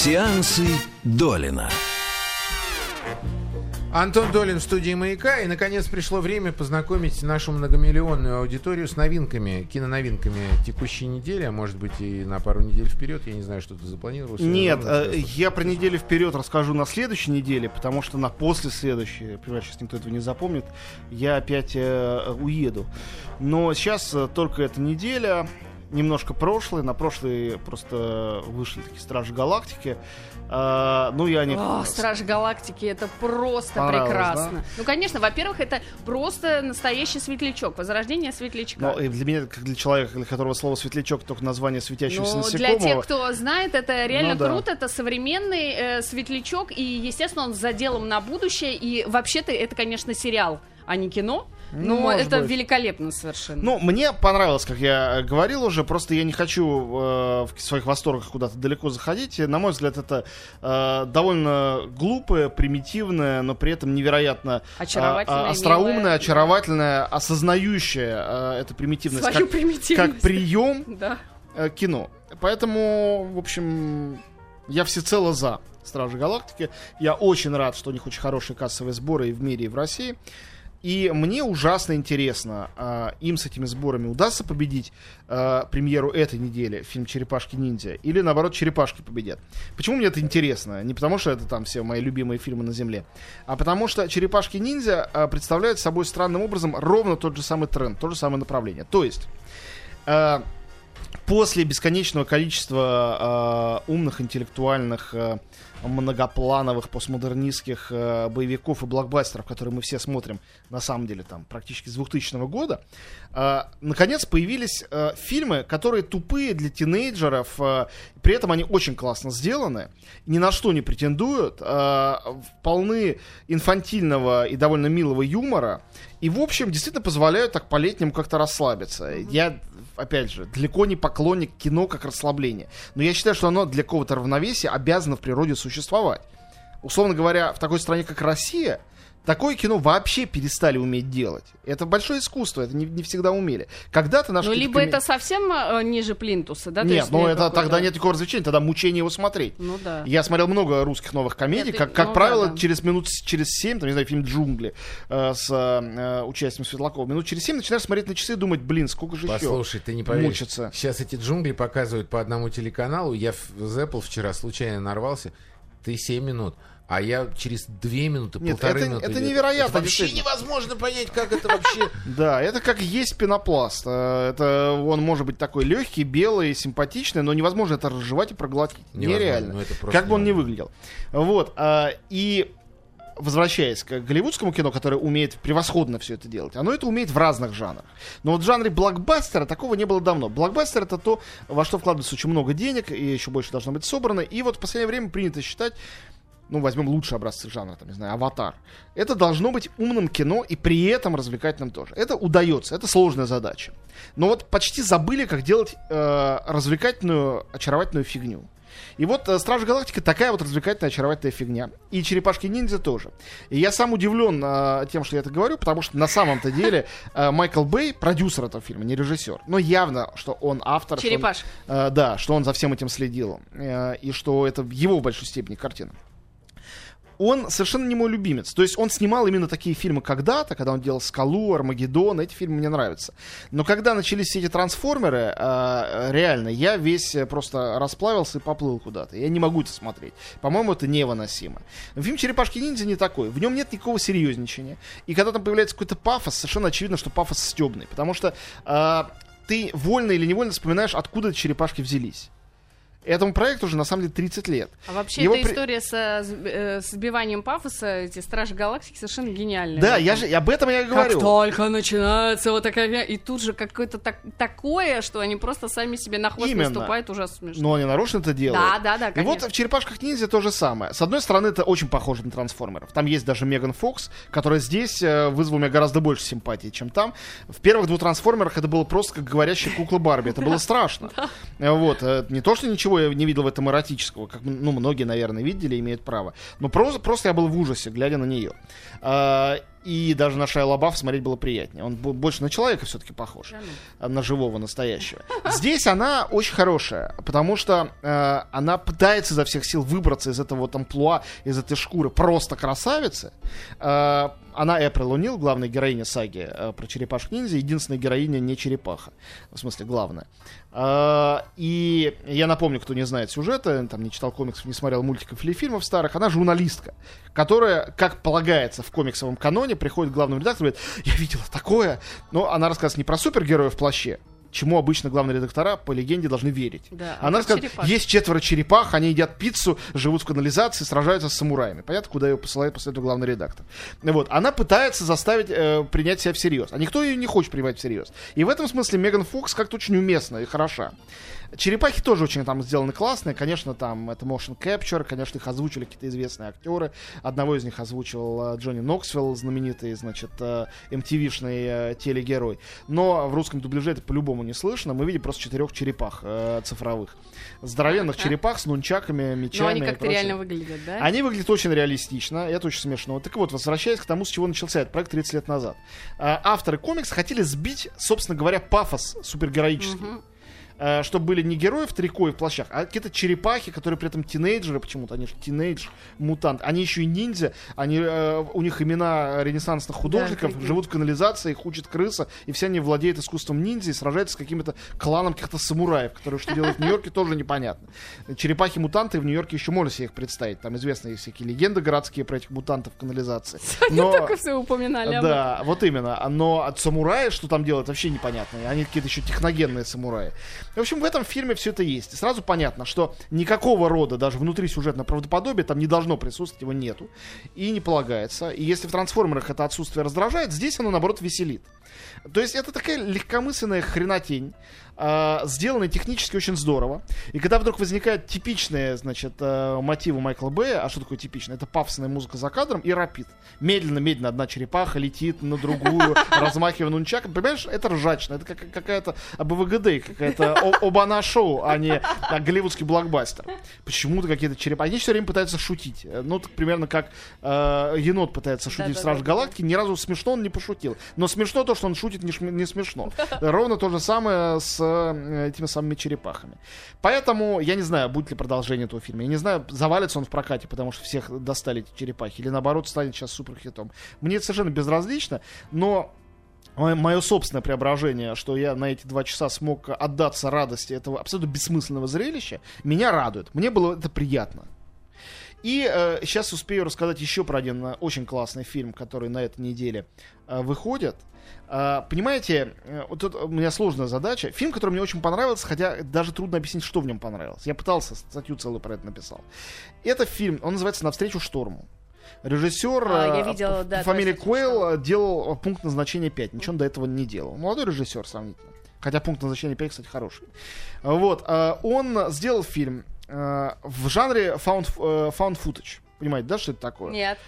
Сеансы Долина. Антон Долин в студии «Маяка». И, наконец, пришло время познакомить нашу многомиллионную аудиторию с новинками, киноновинками текущей недели, а может быть и на пару недель вперед. Я не знаю, что ты запланировал. Нет, э, я про неделю вперед расскажу на следующей неделе, потому что на после следующей, я понимаю, сейчас никто этого не запомнит, я опять э, уеду. Но сейчас э, только эта неделя, немножко прошлый. На прошлый просто вышли такие Стражи Галактики. А, ну, я не... О, Стражи Галактики, это просто прекрасно. Да? Ну, конечно, во-первых, это просто настоящий светлячок, возрождение светлячка. Ну, и для меня, как для человека, для которого слово светлячок только название светящегося ну, насекомого. Для тех, кто знает, это реально ну, круто, да. это современный э, светлячок, и, естественно, он с заделом на будущее, и вообще-то это, конечно, сериал, а не кино. Ну, Может это быть. великолепно совершенно. Ну, мне понравилось, как я говорил уже, просто я не хочу э, в своих восторгах куда-то далеко заходить. На мой взгляд, это э, довольно глупое, примитивное, но при этом невероятно э, остроумное, милое. очаровательное, осознающее э, это примитивность Свою как, примитивность. как прием да. э, кино. Поэтому, в общем, я всецело за Стражи Галактики. Я очень рад, что у них очень хорошие кассовые сборы и в мире, и в России. И мне ужасно интересно, э, им с этими сборами удастся победить э, премьеру этой недели, фильм «Черепашки ниндзя», или наоборот «Черепашки» победят. Почему мне это интересно? Не потому что это там все мои любимые фильмы на Земле, а потому что «Черепашки ниндзя» э, представляют собой странным образом ровно тот же самый тренд, то же самое направление. То есть... Э, после бесконечного количества э, умных, интеллектуальных э, многоплановых постмодернистских э, боевиков и блокбастеров, которые мы все смотрим, на самом деле, там, практически с 2000 года, э, наконец появились э, фильмы, которые тупые для тинейджеров, э, при этом они очень классно сделаны, ни на что не претендуют, э, полны инфантильного и довольно милого юмора, и, в общем, действительно позволяют так по-летнему как-то расслабиться. Я опять же, далеко не поклонник кино как расслабление. Но я считаю, что оно для какого-то равновесия обязано в природе существовать. Условно говоря, в такой стране, как Россия, Такое кино вообще перестали уметь делать. Это большое искусство, это не, не всегда умели. Когда-то наш... Ну, либо это совсем э, ниже плинтуса, да? Нет, ну это тогда нет такого развлечения, тогда мучение его смотреть. Ну да. Я смотрел много русских новых комедий, нет, как, как ну, правило, да, да. через минут через семь, там, не знаю, фильм «Джунгли» э, с э, участием Светлакова, минут через семь начинаешь смотреть на часы и думать, блин, сколько же Послушай, еще Послушай, ты не поверишь. Мучиться. Сейчас эти «Джунгли» показывают по одному телеканалу, я в Apple вчера случайно нарвался, ты 7 минут. А я через две минуты, Нет, полторы это, минуты... Это невероятно. Это вообще невозможно понять, как это вообще... Да, это как есть пенопласт. Э, это он может быть такой легкий, белый, симпатичный, но невозможно это разжевать и проглотить. Нереально. Ну, как бы он ни выглядел. Вот. А, и возвращаясь к голливудскому кино, которое умеет превосходно все это делать, оно это умеет в разных жанрах. Но вот в жанре блокбастера такого не было давно. Блокбастер это то, во что вкладывается очень много денег, и еще больше должно быть собрано. И вот в последнее время принято считать, ну, возьмем лучшие образцы жанра, там, не знаю, «Аватар». Это должно быть умным кино и при этом развлекательным тоже. Это удается, это сложная задача. Но вот почти забыли, как делать э, развлекательную, очаровательную фигню. И вот э, Стражи Галактики такая вот развлекательная, очаровательная фигня. И Черепашки Ниндзя тоже. И я сам удивлен э, тем, что я это говорю, потому что на самом-то деле э, Майкл Бэй, продюсер этого фильма, не режиссер. Но явно, что он автор. Черепаш. Что он, э, да, что он за всем этим следил. Э, и что это его в большой степени картина он совершенно не мой любимец. То есть он снимал именно такие фильмы когда-то, когда он делал «Скалу», «Армагеддон», эти фильмы мне нравятся. Но когда начались все эти трансформеры, э, реально, я весь просто расплавился и поплыл куда-то. Я не могу это смотреть. По-моему, это невыносимо. Фильм «Черепашки-ниндзя» не такой. В нем нет никакого серьезничания. И когда там появляется какой-то пафос, совершенно очевидно, что пафос стебный. Потому что э, ты вольно или невольно вспоминаешь, откуда черепашки взялись. Этому проекту уже на самом деле 30 лет. А вообще Его эта при... история со э, сбиванием пафоса, эти Стражи Галактики совершенно гениальная. Да, я же об этом я и говорю. Как только начинается вот такая... И тут же какое-то так, такое, что они просто сами себе на хвост Именно. наступают, ужасно смешно. Но они нарочно это делают. Да, да, да, конечно. И вот в «Черепашках ниндзя» то же самое. С одной стороны, это очень похоже на трансформеров. Там есть даже Меган Фокс, которая здесь э, вызвала меня гораздо больше симпатии, чем там. В первых двух трансформерах это было просто как говорящая кукла Барби. Это было страшно. Вот. Э, не то, что ничего я не видел в этом эротического, как ну, многие, наверное, видели, имеют право. Но просто, просто я был в ужасе, глядя на нее. А, и даже на Шайа Лабаф смотреть было приятнее. Он больше на человека все-таки похож. Да, ну. На живого, настоящего. Здесь она очень хорошая, потому что э, она пытается изо всех сил выбраться из этого вот амплуа, из этой шкуры просто красавицы. Э, она Эприл Унил, главная героиня саги э, про черепашек ниндзя, единственная героиня не черепаха. В смысле, главная. Э, и я напомню, кто не знает сюжета, там не читал комиксов, не смотрел мультиков или фильмов старых, она журналистка, которая, как полагается в комиксовом каноне, приходит к главному редактору и говорит, я видела такое, но она рассказывает не про супергероя в плаще, чему обычно главные редактора по легенде должны верить. Да, Она сказала, есть четверо черепах, они едят пиццу, живут в канализации, сражаются с самураями. Понятно, куда ее посылает после этого главный редактор. Вот. Она пытается заставить э, принять себя всерьез. А никто ее не хочет принимать всерьез. И в этом смысле Меган Фокс как-то очень уместна и хороша. Черепахи тоже очень там сделаны классные. Конечно, там это motion capture, конечно, их озвучили какие-то известные актеры. Одного из них озвучивал э, Джонни Ноксвилл, знаменитый, значит, э, MTV-шный э, телегерой. Но в русском дубляже это по-любому не слышно. Мы видим просто четырех черепах э, цифровых. Здоровенных а, черепах с нунчаками, мечами. Но они как-то реально выглядят, да? Они выглядят очень реалистично, это очень смешно. Так вот, возвращаясь к тому, с чего начался этот проект 30 лет назад. Авторы комикса хотели сбить, собственно говоря, пафос супергероический. Угу э, чтобы были не герои в трико и в плащах, а какие-то черепахи, которые при этом тинейджеры почему-то, они же тинейдж, мутант. Они еще и ниндзя, они, э, у них имена ренессансных художников, да, живут в канализации, их учат крыса, и все они владеют искусством ниндзя и сражаются с каким-то кланом каких-то самураев, которые что делают в Нью-Йорке, тоже непонятно. Черепахи-мутанты в Нью-Йорке еще можно себе их представить. Там известные всякие легенды городские про этих мутантов канализации. Но... только все упоминали. Да, вот именно. Но от самурая, что там делают, вообще непонятно. Они какие-то еще техногенные самураи. В общем, в этом фильме все это есть. И сразу понятно, что никакого рода, даже внутри сюжетного правдоподобия, там не должно присутствовать, его нету. И не полагается. И если в трансформерах это отсутствие раздражает, здесь оно, наоборот, веселит. То есть это такая легкомысленная хренотень, э, сделанная технически очень здорово. И когда вдруг возникает типичные, значит, э, мотивы Майкла Бэя, а что такое типичное? Это пафосная музыка за кадром и рапид. Медленно-медленно одна черепаха летит на другую, размахивая нунчаком. Понимаешь, это ржачно, это как, какая-то АБВГД, какая-то Обана-шоу, а не а, голливудский блокбастер. Почему-то какие-то черепахи. Они все время пытаются шутить. Ну, так, примерно как э, енот пытается шутить в Страж Галактики. Ни разу смешно он не пошутил. Но смешно то, что он шутит не, не смешно. Ровно то же самое с э, этими самыми черепахами. Поэтому я не знаю, будет ли продолжение этого фильма. Я не знаю, завалится он в прокате, потому что всех достали эти черепахи, или наоборот станет сейчас суперхитом. Мне это совершенно безразлично, но мое собственное преображение, что я на эти два часа смог отдаться радости этого абсолютно бессмысленного зрелища, меня радует. Мне было это приятно. И э, сейчас успею рассказать еще про один э, очень классный фильм, который на этой неделе э, выходит. Uh, понимаете, э, вот тут у меня сложная задача. Фильм, который мне очень понравился, хотя даже трудно объяснить, что в нем понравилось. Я пытался, статью целую про это написал. Это фильм, он называется «Навстречу шторму». Режиссер а, я видела, да, фамилия Куэлл делал пункт назначения 5. Ничего он до этого не делал. Молодой режиссер сравнительно. Хотя пункт назначения 5, кстати, хороший. Вот. Он сделал фильм в жанре found, found footage. Понимаете, да, что это такое? Нет.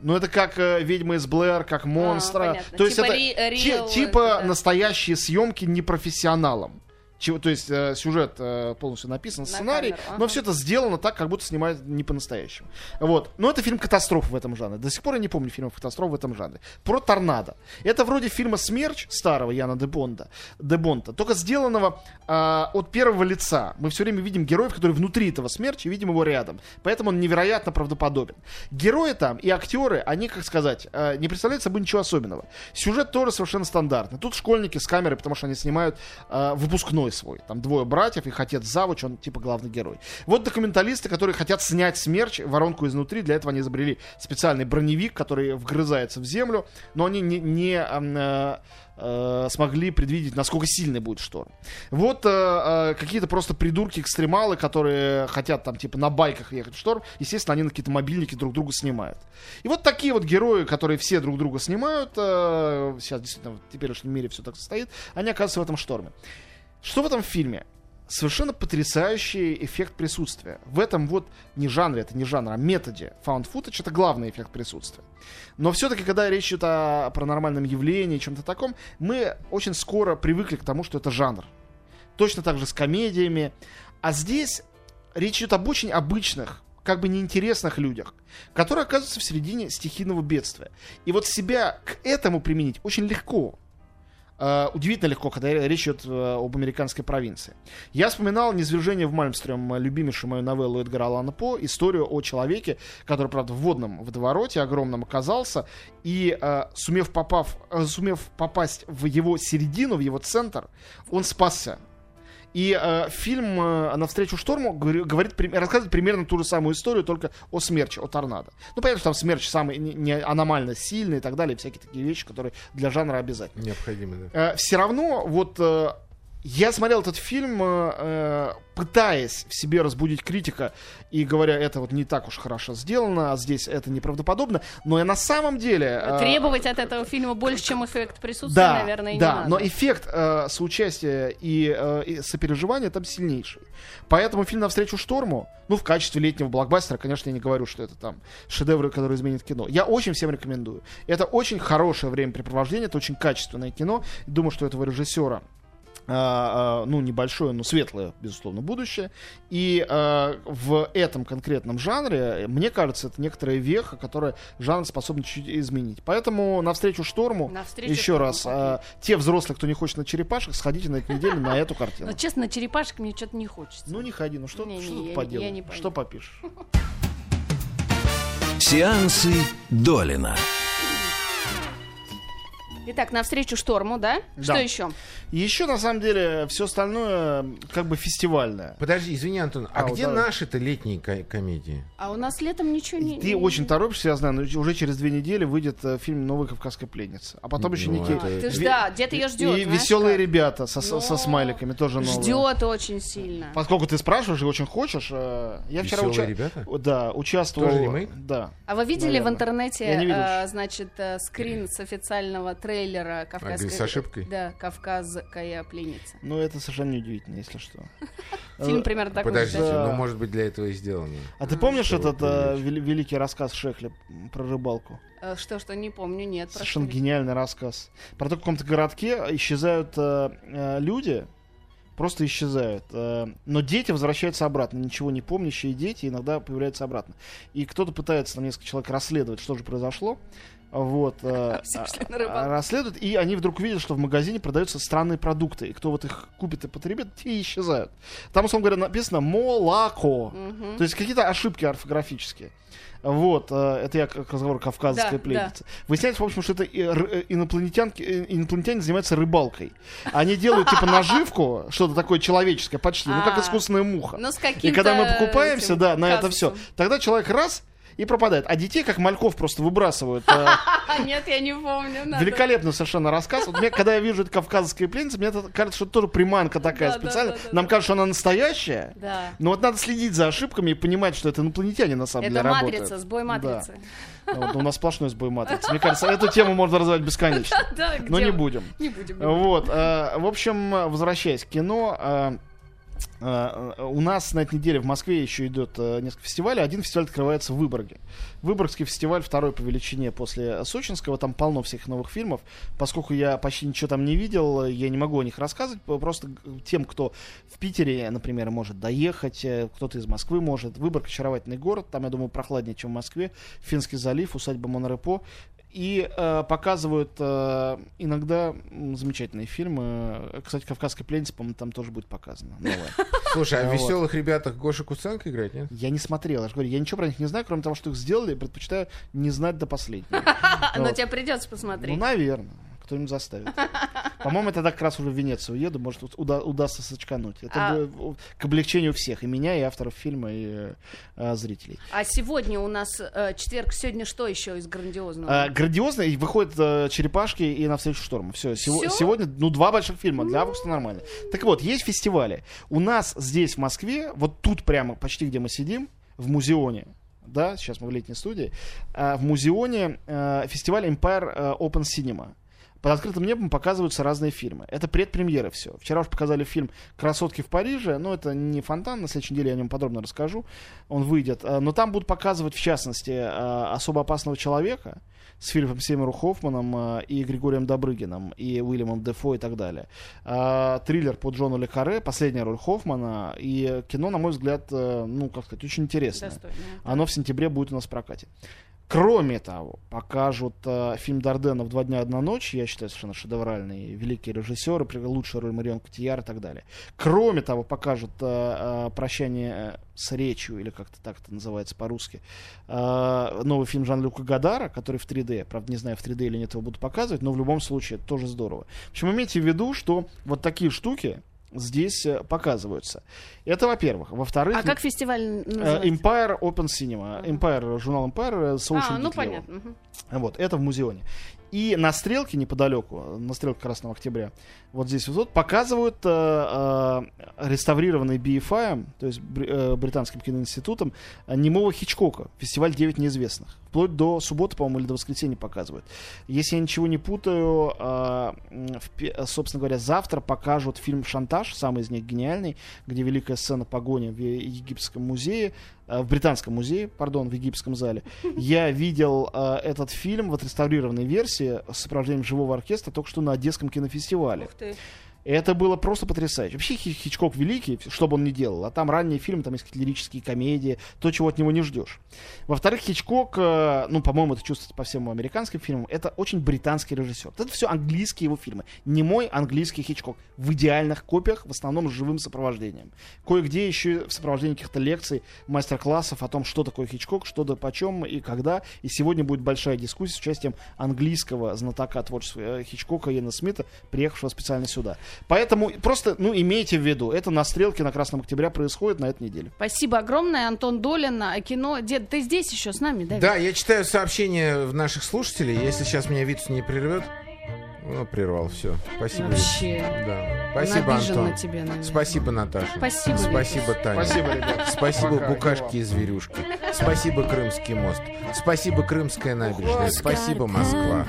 Ну, это как э, «Ведьма из Блэр», как «Монстра». А, То типа есть это ри- типа это, да. настоящие съемки непрофессионалом чего, то есть э, сюжет э, полностью написан, На сценарий, камеру, ага. но все это сделано так, как будто снимают не по-настоящему. Вот. Но это фильм катастроф в этом жанре. До сих пор я не помню фильмов катастроф в этом жанре. Про торнадо. Это вроде фильма «Смерч» старого Яна де Бонда, де Бонта, только сделанного э, от первого лица. Мы все время видим героев, которые внутри этого смерча, видим его рядом. Поэтому он невероятно правдоподобен. Герои там и актеры, они, как сказать, э, не представляют собой ничего особенного. Сюжет тоже совершенно стандартный. Тут школьники с камерой, потому что они снимают э, выпускной герой свой. Там двое братьев, их отец завуч, он типа главный герой. Вот документалисты, которые хотят снять смерч, воронку изнутри. Для этого они изобрели специальный броневик, который вгрызается в землю, но они не, не э, э, смогли предвидеть, насколько сильный будет шторм. Вот э, какие-то просто придурки-экстремалы, которые хотят там типа на байках ехать в шторм, естественно, они на какие-то мобильники друг друга снимают. И вот такие вот герои, которые все друг друга снимают, сейчас действительно в теперешнем мире все так состоит, они оказываются в этом шторме. Что в этом фильме? Совершенно потрясающий эффект присутствия. В этом вот не жанре, это не жанр, а методе found footage это главный эффект присутствия. Но все-таки, когда речь идет о паранормальном явлении, чем-то таком, мы очень скоро привыкли к тому, что это жанр. Точно так же с комедиями. А здесь речь идет об очень обычных как бы неинтересных людях, которые оказываются в середине стихийного бедствия. И вот себя к этому применить очень легко. Uh, удивительно легко, когда речь идет uh, об американской провинции. Я вспоминал «Низвержение в Мальмстрём», любимейшую мою новеллу Эдгара Алана По, историю о человеке, который, правда, в водном водовороте огромном оказался, и uh, сумев, попав, сумев попасть в его середину, в его центр, он спасся. И э, фильм э, «Навстречу шторму» говорит, рассказывает примерно ту же самую историю, только о смерче, о торнадо. Ну, понятно, что там смерч самый не, не аномально сильный и так далее, всякие такие вещи, которые для жанра обязательны. Необходимы, да. Э, все равно, вот э, я смотрел этот фильм, э, э, пытаясь в себе разбудить критика и говоря, это вот не так уж хорошо сделано, а здесь это неправдоподобно, но я на самом деле... Э, Требовать от этого фильма больше, чем эффект присутствия, да, наверное, и да, не надо. но эффект э, соучастия и, э, и сопереживания там сильнейший. Поэтому фильм «Навстречу шторму», ну, в качестве летнего блокбастера, конечно, я не говорю, что это там шедевры, которые изменят кино. Я очень всем рекомендую. Это очень хорошее времяпрепровождение, это очень качественное кино. Думаю, что этого режиссера ну, небольшое, но светлое, безусловно, будущее. И э, в этом конкретном жанре, мне кажется, это некоторая веха, которая жанр способна чуть-чуть изменить. Поэтому навстречу шторму, навстречу еще шторму, раз, э, те взрослые, кто не хочет на черепашек, сходите на этой неделе на эту картину. Но, честно, на черепашек мне что-то не хочется. Ну, не ходи, ну что, не, что не, тут поделать? Что попишешь? Сеансы Долина. Итак, навстречу шторму, да? да? Что еще? Еще, на самом деле, все остальное как бы фестивальное. Подожди, извини, Антон, а, а где вот, наши-то летние ко- комедии? А у нас летом ничего не... Ты очень торопишься, я знаю, но уже через две недели выйдет э, фильм «Новая кавказская пленница». А потом ну, еще Ники... А, ты ж, да, где-то ее ждет, И «Веселые как? ребята» со, но... со смайликами тоже новые. Ждет очень сильно. Поскольку ты спрашиваешь и очень хочешь, э, я вчера... Веселые уча... ребята? Да, участвовал... Тоже ремейк? Да. А вы видели Наверное. в интернете, э, значит, э, скрин с официального трейлера «Кавказской...» А, с ошибкой? Да, «Кавказская пленница». Ну, это совершенно неудивительно, если что. Фильм примерно такой. Подождите, ну, может быть, для этого и сделано. А ты помнишь этот э, великий рассказ Шехли про рыбалку? Э, что, что, не помню, нет. Совершенно гениальный рассказ. Про то, в каком-то городке исчезают э, люди, просто исчезают. Но дети возвращаются обратно. Ничего не помнящие дети иногда появляются обратно. И кто-то пытается, там несколько человек расследовать, что же произошло вот, э, а, расследуют, и они вдруг видят, что в магазине продаются странные продукты, и кто вот их купит и потребит, те исчезают. Там, условно говоря, написано «молоко», угу. то есть какие-то ошибки орфографические. Вот, э, это я к разговору кавказской да, пленницы. Да. Выясняется, в общем, что это э, инопланетянки, инопланетяне занимаются рыбалкой. Они делают типа наживку, что-то такое человеческое почти, ну как а. искусственная муха. Ну, и когда мы покупаемся, да, на это все, тогда человек раз и пропадает. А детей, как мальков, просто выбрасывают. Э, Нет, я не помню. Великолепно совершенно рассказ. Вот мне, когда я вижу это кавказская пленница, мне кажется, что это тоже приманка такая специальная. Нам кажется, что она настоящая. Да. Но вот надо следить за ошибками и понимать, что это инопланетяне на самом деле работают. Это матрица, сбой матрицы. Вот, у нас сплошной сбой матрицы. Мне кажется, эту тему можно развивать бесконечно. Но не будем. Не будем. Вот. Э, в общем, возвращаясь к кино, э, у нас на этой неделе в Москве еще идет uh, несколько фестивалей. Один фестиваль открывается в Выборге. Выборгский фестиваль второй по величине после Сочинского. Там полно всех новых фильмов. Поскольку я почти ничего там не видел, я не могу о них рассказывать. Просто тем, кто в Питере, например, может доехать, э, кто-то из Москвы может. Выборг очаровательный город. Там, я думаю, прохладнее, чем в Москве. Финский залив, усадьба Монрепо. И э, показывают э, иногда замечательные фильмы. Кстати, «Кавказская пленница», по-моему, там тоже будет показано. Новая. Слушай, а в «Веселых ребятах» Гоша Куценко играет, нет? Я не смотрел. Я же говорю, я ничего про них не знаю, кроме того, что их сделали. Предпочитаю не знать до последнего. Но тебе придется посмотреть. Ну, наверное кто-нибудь заставит. По-моему, это как раз уже в Венецию уеду, может, уда- удастся сочкануть. Это а... к облегчению всех, и меня, и авторов фильма, и э, зрителей. А сегодня у нас э, четверг, сегодня что еще из грандиозного? А, грандиозно, и выходят э, «Черепашки» и «Навстречу шторму». Все, сего- сегодня, ну, два больших фильма, для августа нормально. Так вот, есть фестивали. У нас здесь, в Москве, вот тут прямо, почти где мы сидим, в музеоне, да, сейчас мы в летней студии, э, в музеоне э, фестиваль Empire э, Open Cinema. Под открытым небом показываются разные фильмы. Это предпремьеры все. Вчера уж показали фильм «Красотки в Париже», но это не фонтан, на следующей неделе я о нем подробно расскажу. Он выйдет. Э, но там будут показывать, в частности, э, «Особо опасного человека», с Филиппом Сеймуру Хоффманом э, и Григорием Добрыгином, и Уильямом Дефо и так далее. Триллер по Джону Лекаре, последняя роль Хоффмана, и кино, на мой взгляд, ну, как сказать, очень интересное. Достойно. Оно в сентябре будет у нас в прокате. Кроме того, покажут э, фильм Дарденов «Два дня, одна ночь», я считаю, совершенно шедевральный, великий режиссер, лучшая роль Марион Котияр и так далее. Кроме того, покажут э, э, «Прощание с речью», или как-то так это называется по-русски, э, новый фильм Жан-Люка Гадара, который в 3D, правда, не знаю, в 3D или нет его будут показывать, но в любом случае это тоже здорово. В общем, имейте в виду, что вот такие штуки, здесь э, показываются. Это, во-первых. Во-вторых... А как фестиваль э, называется? Empire Open Cinema. Empire, журнал Empire, э, Social А, ну понятно. Вот, это в музеоне. И на стрелке неподалеку, на стрелке Красного Октября, вот здесь вот показывают э, э, реставрированный BFI, то есть э, британским киноинститутом, немого Хичкока, фестиваль «Девять неизвестных». Вплоть до субботы, по-моему, или до воскресенья показывают. Если я ничего не путаю, э, в, собственно говоря, завтра покажут фильм «Шантаж», самый из них гениальный, где великая сцена погони в Египетском музее, э, в Британском музее, пардон, в Египетском зале. Я видел э, этот фильм в отреставрированной версии с сопровождением живого оркестра только что на Одесском кинофестивале. Ух ты. Это было просто потрясающе. Вообще Хичкок великий, что бы он ни делал. А там ранние фильмы, там есть какие-то лирические комедии, то, чего от него не ждешь. Во-вторых, Хичкок, э, ну, по-моему, это чувствуется по всем американским фильмам, это очень британский режиссер. Это все английские его фильмы. Не мой английский Хичкок. В идеальных копиях, в основном с живым сопровождением. Кое-где еще в сопровождении каких-то лекций, мастер-классов о том, что такое Хичкок, что да почем и когда. И сегодня будет большая дискуссия с участием английского знатока творчества э, Хичкока Йена Смита, приехавшего специально сюда. Поэтому просто, ну, имейте в виду, это на стрелке на Красном Октября происходит на этой неделе. Спасибо огромное, Антон Долин, кино. Дед, ты здесь еще с нами, да? Да, я читаю сообщения наших слушателей. Если сейчас меня Витус не прервет, ну, прервал, все. Спасибо. Вообще. Да. Спасибо, Антон. На наверное. Спасибо, Наташа. Спасибо. Спасибо, Таня. Спасибо, ребят. Спасибо, Пока, Букашки и Зверюшки. Спасибо, Крымский мост. Спасибо, Крымская набережная. Спасибо, Москва.